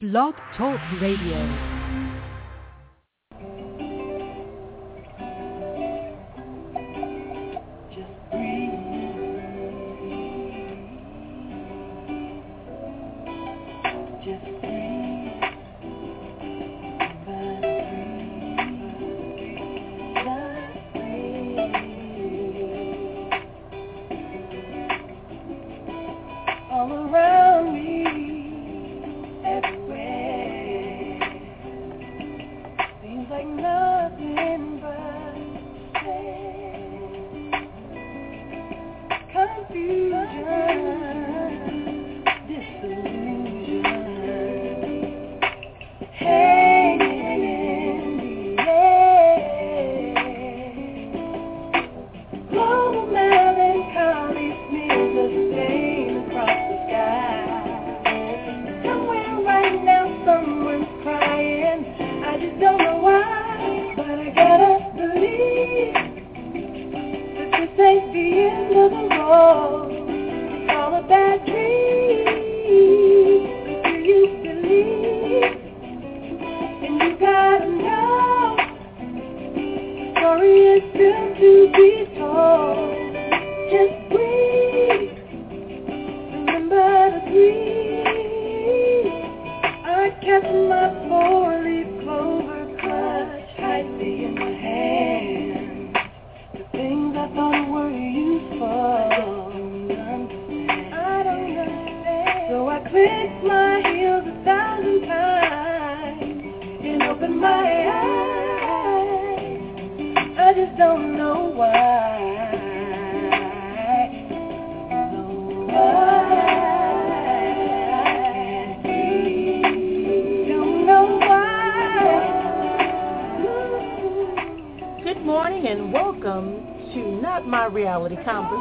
Blog Talk Radio.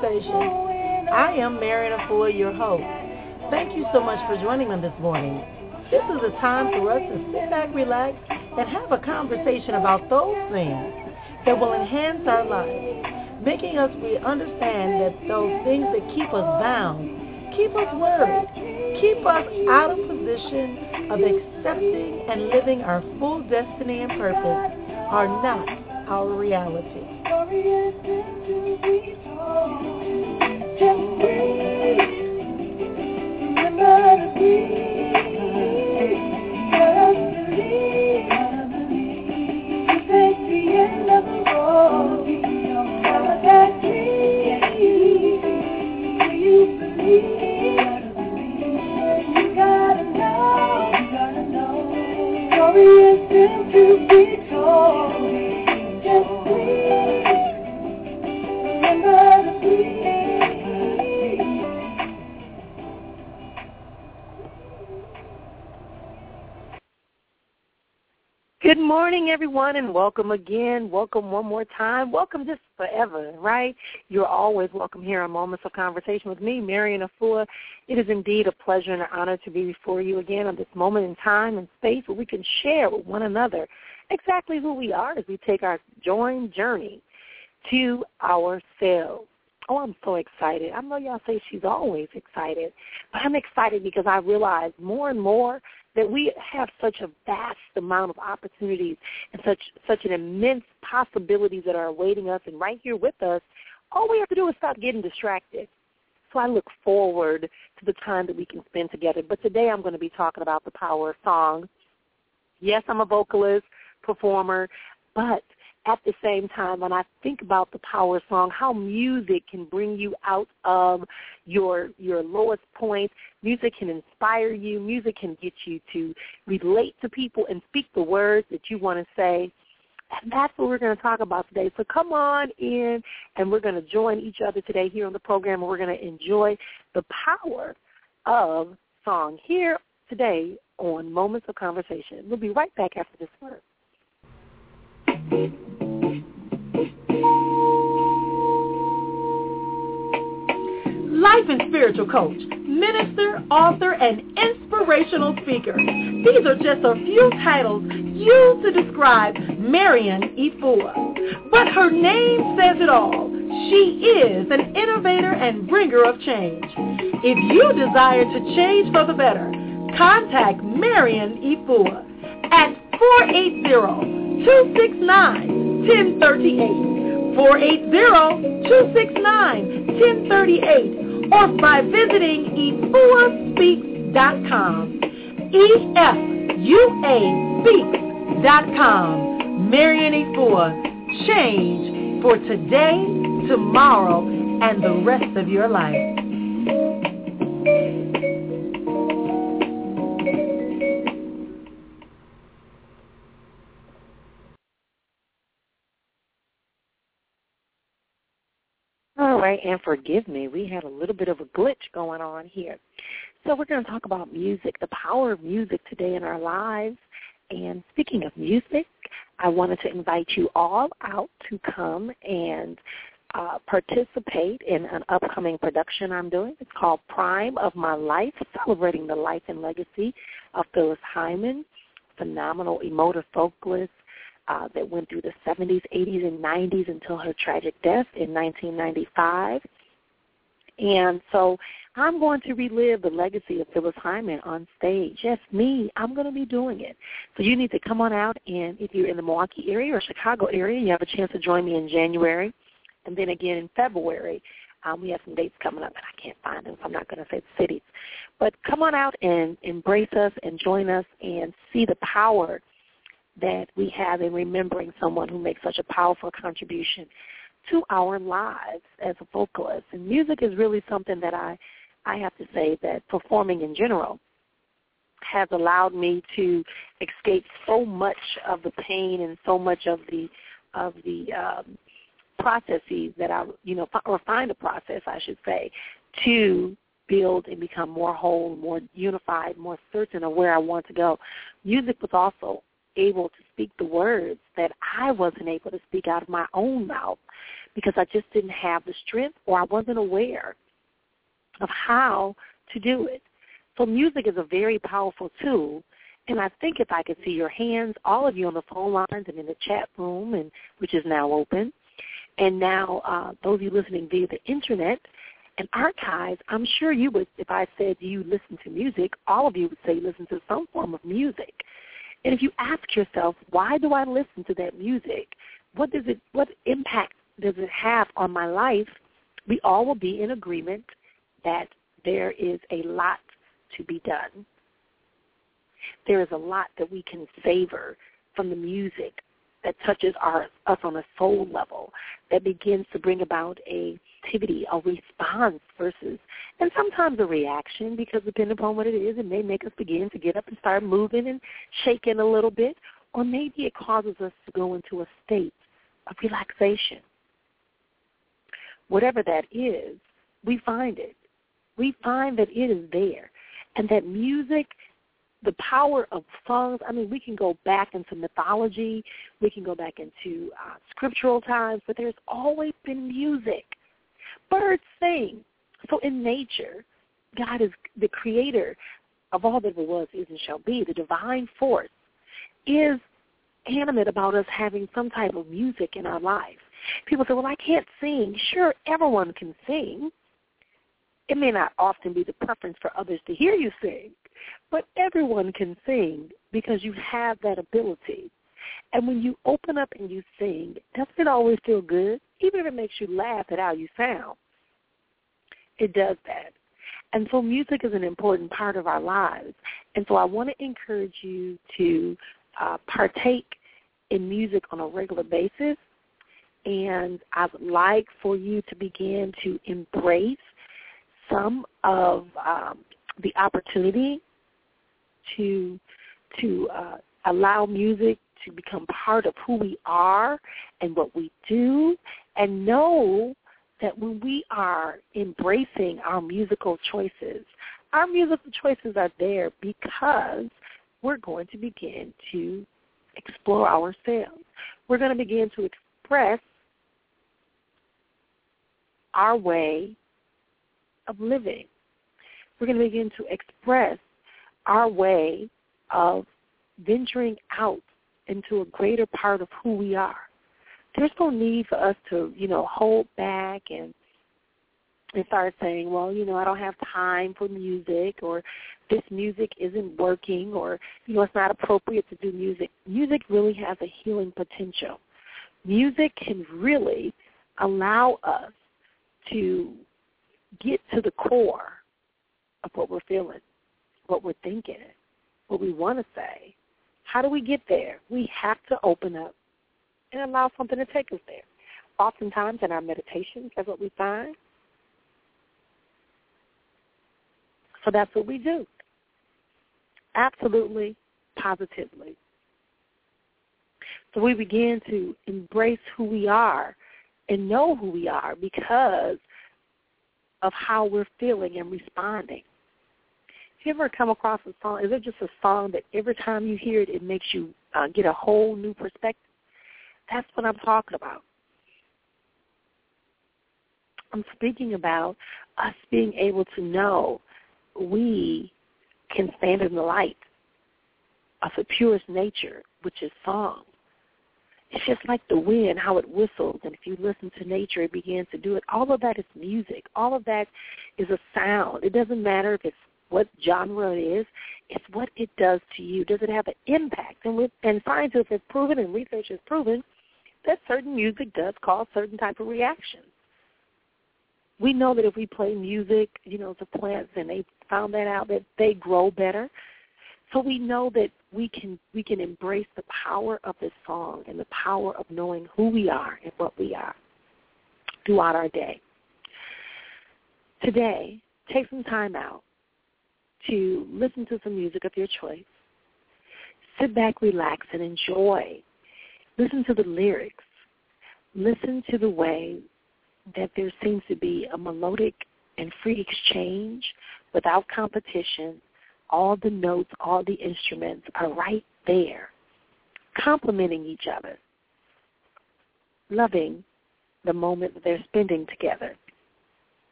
I am Marion Efua, your host. Thank you so much for joining me this morning. This is a time for us to sit back, relax, and have a conversation about those things that will enhance our lives, making us we understand that those things that keep us bound, keep us worried, keep us out of position of accepting and living our full destiny and purpose are not our reality. Is meant to be told. Morning, everyone, and welcome again. Welcome one more time. Welcome just forever, right? You're always welcome here on Moments of Conversation with me, Marion Efua. It is indeed a pleasure and an honor to be before you again on this moment in time and space where we can share with one another exactly who we are as we take our joint journey to ourselves. Oh, I'm so excited. I know y'all say she's always excited, but I'm excited because I realize more and more that we have such a vast amount of opportunities and such such an immense possibilities that are awaiting us and right here with us. All we have to do is stop getting distracted. So I look forward to the time that we can spend together. But today I'm going to be talking about the power of song. Yes, I'm a vocalist, performer, but at the same time, when I think about the power song, how music can bring you out of your your lowest point, music can inspire you, music can get you to relate to people and speak the words that you want to say. And that's what we're going to talk about today. So come on in, and we're going to join each other today here on the program, and we're going to enjoy the power of song here today on Moments of Conversation. We'll be right back after this word. Life and spiritual coach, minister, author, and inspirational speaker. These are just a few titles used to describe Marion Efua. But her name says it all. She is an innovator and bringer of change. If you desire to change for the better, contact Marion Efua at 480-269-1038, 480-269-1038, or by visiting efuaspeaks.com, E-F-U-A speaks.com. Marion Efua, change for today, tomorrow, and the rest of your life. Right, and forgive me, we had a little bit of a glitch going on here. So we're going to talk about music, the power of music today in our lives. And speaking of music, I wanted to invite you all out to come and uh, participate in an upcoming production I'm doing. It's called Prime of My Life, celebrating the life and legacy of Phyllis Hyman, phenomenal emotive vocalist uh, that went through the 70s, 80s, and 90s until her tragic death in 1995. And so I'm going to relive the legacy of Phyllis Hyman on stage. Yes, me. I'm going to be doing it. So you need to come on out, and if you're in the Milwaukee area or Chicago area, you have a chance to join me in January. And then again in February, um, we have some dates coming up, and I can't find them, so I'm not going to say the cities. But come on out and embrace us and join us and see the power that we have in remembering someone who makes such a powerful contribution to our lives as a vocalist. And music is really something that I, I have to say that performing in general has allowed me to escape so much of the pain and so much of the of the um, processes that I, you know, or find a process, I should say, to build and become more whole, more unified, more certain of where I want to go. Music was also able to speak the words that I wasn't able to speak out of my own mouth because I just didn't have the strength or I wasn't aware of how to do it. So music is a very powerful tool. And I think if I could see your hands, all of you on the phone lines and in the chat room, and which is now open, and now uh, those of you listening via the internet and archives, I'm sure you would, if I said you listen to music, all of you would say listen to some form of music. And if you ask yourself, why do I listen to that music? What does it what impact does it have on my life? We all will be in agreement that there is a lot to be done. There is a lot that we can savor from the music that touches our, us on a soul level, that begins to bring about a activity, a response versus, and sometimes a reaction because depending upon what it is, it may make us begin to get up and start moving and shaking a little bit, or maybe it causes us to go into a state of relaxation. Whatever that is, we find it. We find that it is there. And that music the power of songs. I mean, we can go back into mythology, we can go back into uh, scriptural times, but there's always been music. Birds sing. So in nature, God is the creator of all that was, is, and shall be. The divine force is animate about us having some type of music in our life. People say, well, I can't sing. Sure, everyone can sing. It may not often be the preference for others to hear you sing, but everyone can sing because you have that ability. And when you open up and you sing, doesn't it always feel good? Even if it makes you laugh at how you sound. It does that. And so music is an important part of our lives. And so I want to encourage you to uh, partake in music on a regular basis. And I'd like for you to begin to embrace some of um, the opportunity to to uh, allow music to become part of who we are and what we do, and know that when we are embracing our musical choices, our musical choices are there because we're going to begin to explore ourselves. We're going to begin to express our way of living. We're going to begin to express our way of venturing out into a greater part of who we are. There's no need for us to, you know, hold back and and start saying, well, you know, I don't have time for music or this music isn't working or you know it's not appropriate to do music. Music really has a healing potential. Music can really allow us to get to the core of what we're feeling, what we're thinking, what we want to say. How do we get there? We have to open up and allow something to take us there. Oftentimes in our meditations, that's what we find. So that's what we do. Absolutely, positively. So we begin to embrace who we are and know who we are because of how we're feeling and responding. Have you ever come across a song? Is it just a song that every time you hear it, it makes you uh, get a whole new perspective? That's what I'm talking about. I'm speaking about us being able to know we can stand in the light of the purest nature, which is song. It's just like the wind, how it whistles, and if you listen to nature, it begins to do it. All of that is music. All of that is a sound. It doesn't matter if it's what genre it is. It's what it does to you. Does it have an impact? And with and scientists have proven and research has proven that certain music does cause certain type of reactions. We know that if we play music, you know, to plants, and they found that out that they grow better. So we know that we can we can embrace the power of this song and the power of knowing who we are and what we are throughout our day. Today, take some time out to listen to some music of your choice. Sit back, relax, and enjoy. Listen to the lyrics. Listen to the way that there seems to be a melodic and free exchange without competition. All the notes, all the instruments are right there, complementing each other, loving the moment that they're spending together.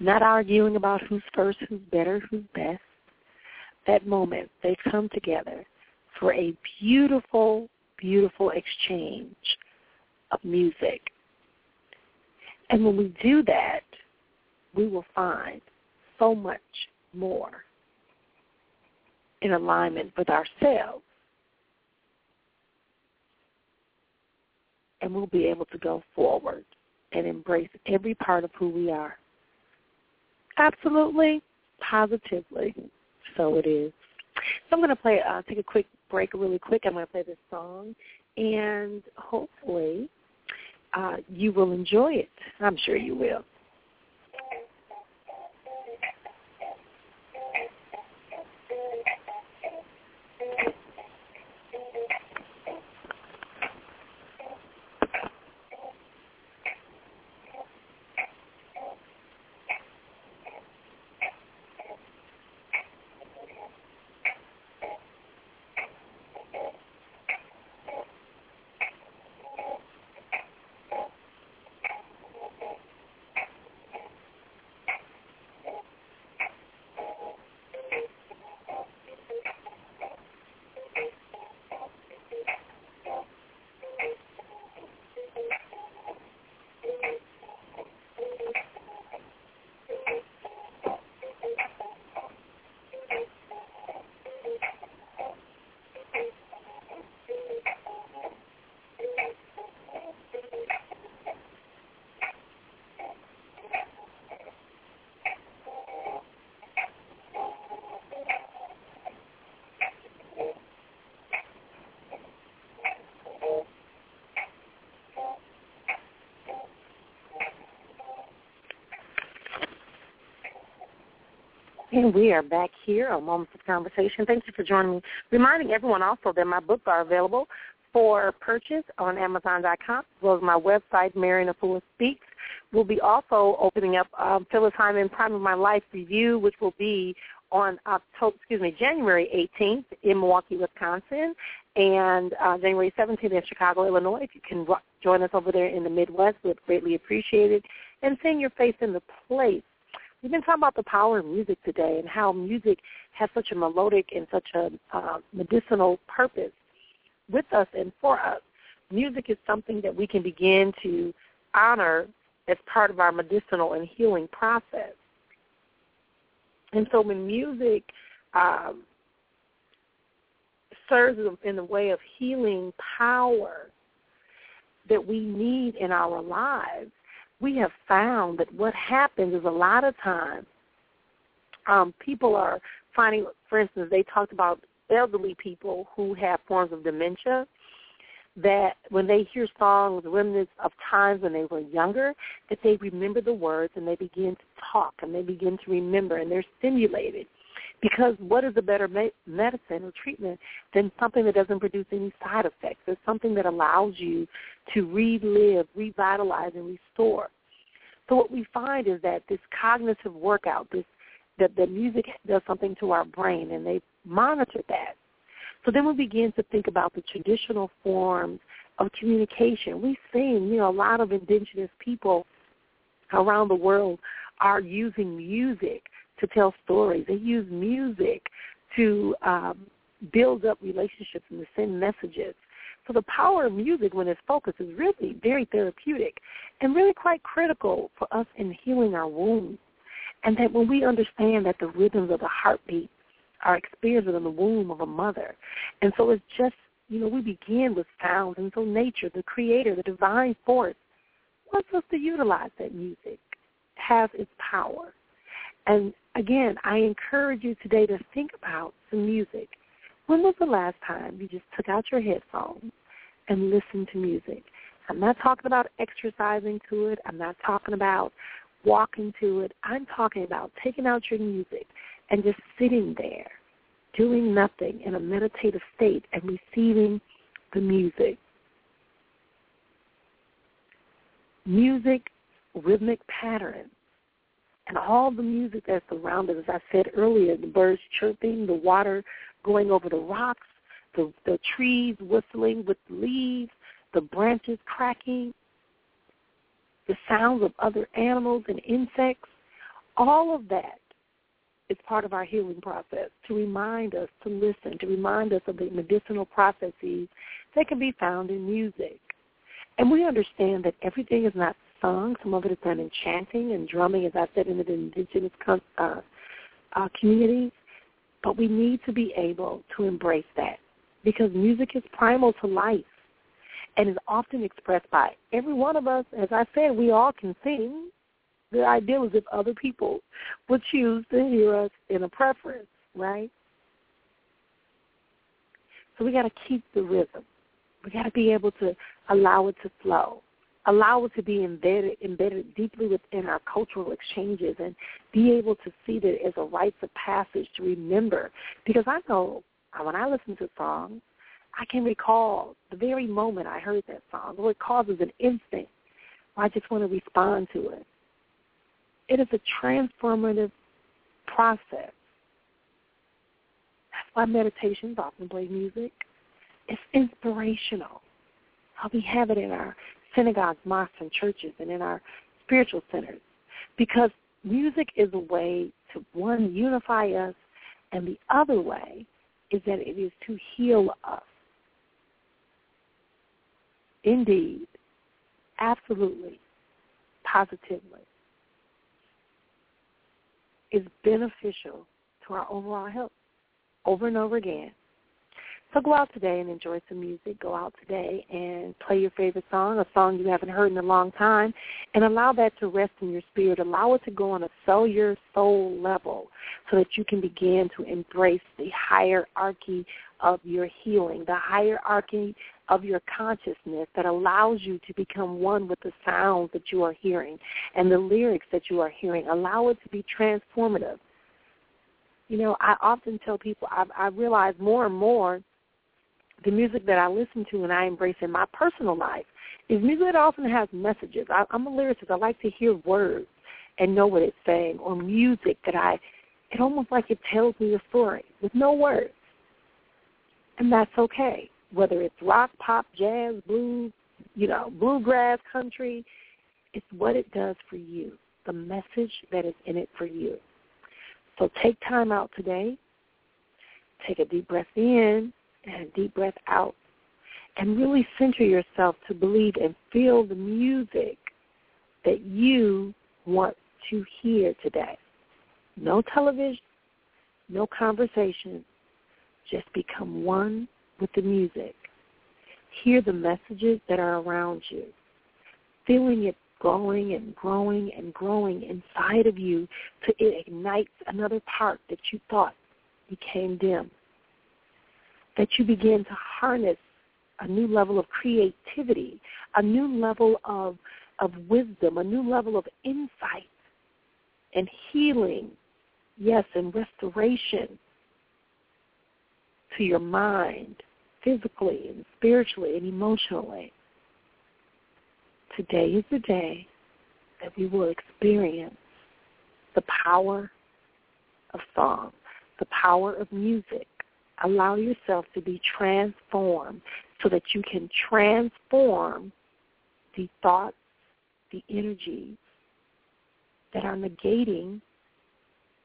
Not arguing about who's first, who's better, who's best. That moment, they come together for a beautiful, beautiful exchange of music. And when we do that, we will find so much more in alignment with ourselves. And we'll be able to go forward and embrace every part of who we are. Absolutely, positively, so it is. So I'm going to play, uh, take a quick break really quick. I'm going to play this song, and hopefully uh, you will enjoy it. I'm sure you will. And we are back here on Moments of Conversation. Thank you for joining me. Reminding everyone also that my books are available for purchase on Amazon.com, as well as my website, Marion Efua Speaks. We'll be also opening up um, Phyllis Hyman Prime of My Life revue, which will be on October, excuse me, January 18th in Milwaukee, Wisconsin, and uh, January 17th in Chicago, Illinois. If you can join us over there in the Midwest, we'd greatly appreciate it. And seeing your face in the place We've been talking about the power of music today and how music has such a melodic and such a uh, medicinal purpose with us and for us. Music is something that we can begin to honor as part of our medicinal and healing process. And so when music um, serves in the way of healing power that we need in our lives, we have found that what happens is a lot of times um, people are finding, for instance, they talked about elderly people who have forms of dementia that when they hear songs, remnants of times when they were younger, that they remember the words and they begin to talk and they begin to remember and they're stimulated. Because what is a better me- medicine or treatment than something that doesn't produce any side effects? It's something that allows you to relive, revitalize, and restore. So what we find is that this cognitive workout, this that the music does something to our brain, and they monitor that. So then we begin to think about the traditional forms of communication. We've seen, you know, a lot of indigenous people around the world are using music to tell stories. They use music to um, build up relationships and to send messages. So the power of music when it's focused is really very therapeutic and really quite critical for us in healing our wounds. And that when we understand that the rhythms of the heartbeat are experienced in the womb of a mother. And so it's just, you know, we begin with sounds. And so nature, the creator, the divine force, wants us to utilize that music, has its power. And again, I encourage you today to think about some music. When was the last time you just took out your headphones and listened to music? I'm not talking about exercising to it. I'm not talking about walking to it. I'm talking about taking out your music and just sitting there, doing nothing in a meditative state and receiving the music. Music, rhythmic patterns, and all the music that's around us. As I said earlier, the birds chirping, the water going over the rocks, the, the trees whistling with leaves, the branches cracking, the sounds of other animals and insects, all of that is part of our healing process to remind us to listen, to remind us of the medicinal processes that can be found in music. And we understand that everything is not sung. Some of it is done in chanting and drumming, as I said, in the indigenous uh, uh, communities. But we need to be able to embrace that because music is primal to life and is often expressed by every one of us. As I said, we all can sing. The ideal is if other people would choose to hear us in a preference, right? So we got to keep the rhythm. We got to be able to allow it to flow, allow it to be embedded, embedded deeply within our cultural exchanges, and be able to see that as a rites of passage to remember. Because I know uh, when I listen to songs, I can recall the very moment I heard that song, or it causes an instinct where I just want to respond to it. It is a transformative process. That's why meditations often play music. It's inspirational. How we have it in our synagogues, mosques, and churches, and in our spiritual centers. Because music is a way to, one, unify us, and the other way is that it is to heal us. Indeed. Absolutely. Positively. Is beneficial to our overall health over and over again. So go out today and enjoy some music. Go out today and play your favorite song, a song you haven't heard in a long time, and allow that to rest in your spirit. Allow it to go on a cellular soul level so that you can begin to embrace the hierarchy of your healing, the hierarchy of your consciousness that allows you to become one with the sounds that you are hearing and the lyrics that you are hearing. Allow it to be transformative. You know, I often tell people I, I realize more and more the music that I listen to and I embrace in my personal life is music that often has messages. I, I'm a lyricist. I like to hear words and know what it's saying, or music that I, it almost like it tells me a story with no words. And that's okay whether it's rock, pop, jazz, blues, you know, bluegrass, country, it's what it does for you, the message that is in it for you. So take time out today, take a deep breath in and a deep breath out, and really center yourself to believe and feel the music that you want to hear today. No television, no conversation. Just become one with the music. Hear the messages that are around you. Feeling it growing and growing and growing inside of you to it ignites another part that you thought became dim. That you begin to harness a new level of creativity, a new level of, of wisdom, a new level of insight and healing, yes, and restoration to your mind, physically and spiritually and emotionally. Today is the day that we will experience the power of song, the power of music. Allow yourself to be transformed so that you can transform the thoughts, the energies that are negating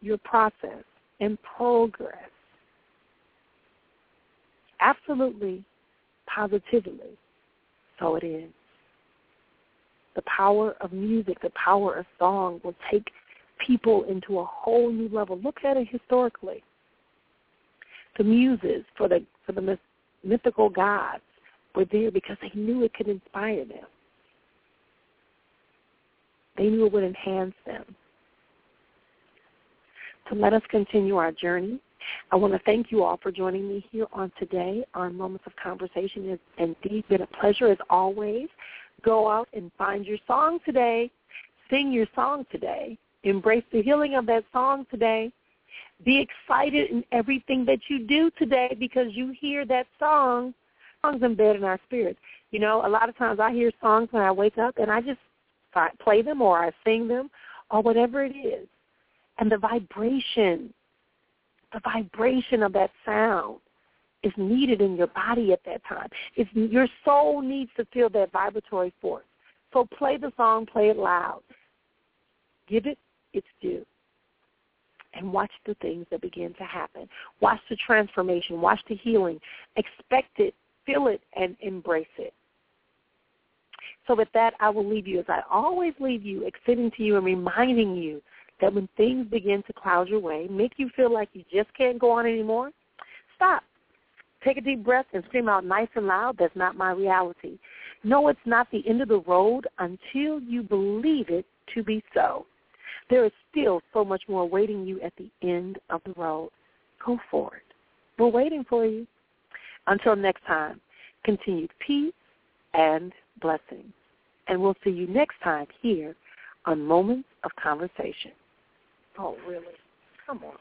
your process and progress. Absolutely, positively, so it is. The power of music, the power of song will take people into a whole new level. Look at it historically. The muses for the for the mythical gods were there because they knew it could inspire them. They knew it would enhance them. So let us continue our journey. I want to thank you all for joining me here on today on Moments of Conversation. It's indeed been a pleasure as always. Go out and find your song today. Sing your song today. Embrace the healing of that song today. Be excited in everything that you do today because you hear that song. Songs embedded in our spirits. You know, a lot of times I hear songs when I wake up and I just play them or I sing them or whatever it is. And the vibration, the vibration of that sound is needed in your body at that time. It's, your soul needs to feel that vibratory force. So play the song, play it loud. Give it its due. And watch the things that begin to happen. Watch the transformation. Watch the healing. Expect it, feel it, and embrace it. So with that, I will leave you as I always leave you, extending to you and reminding you that when things begin to cloud your way, make you feel like you just can't go on anymore, stop. Take a deep breath and scream out nice and loud, that's not my reality. No, it's not the end of the road until you believe it to be so. There is still so much more awaiting you at the end of the road. Go for it. We're waiting for you. Until next time, continued peace and blessings. And we'll see you next time here on Moments of Conversation. Oh, really? Come on.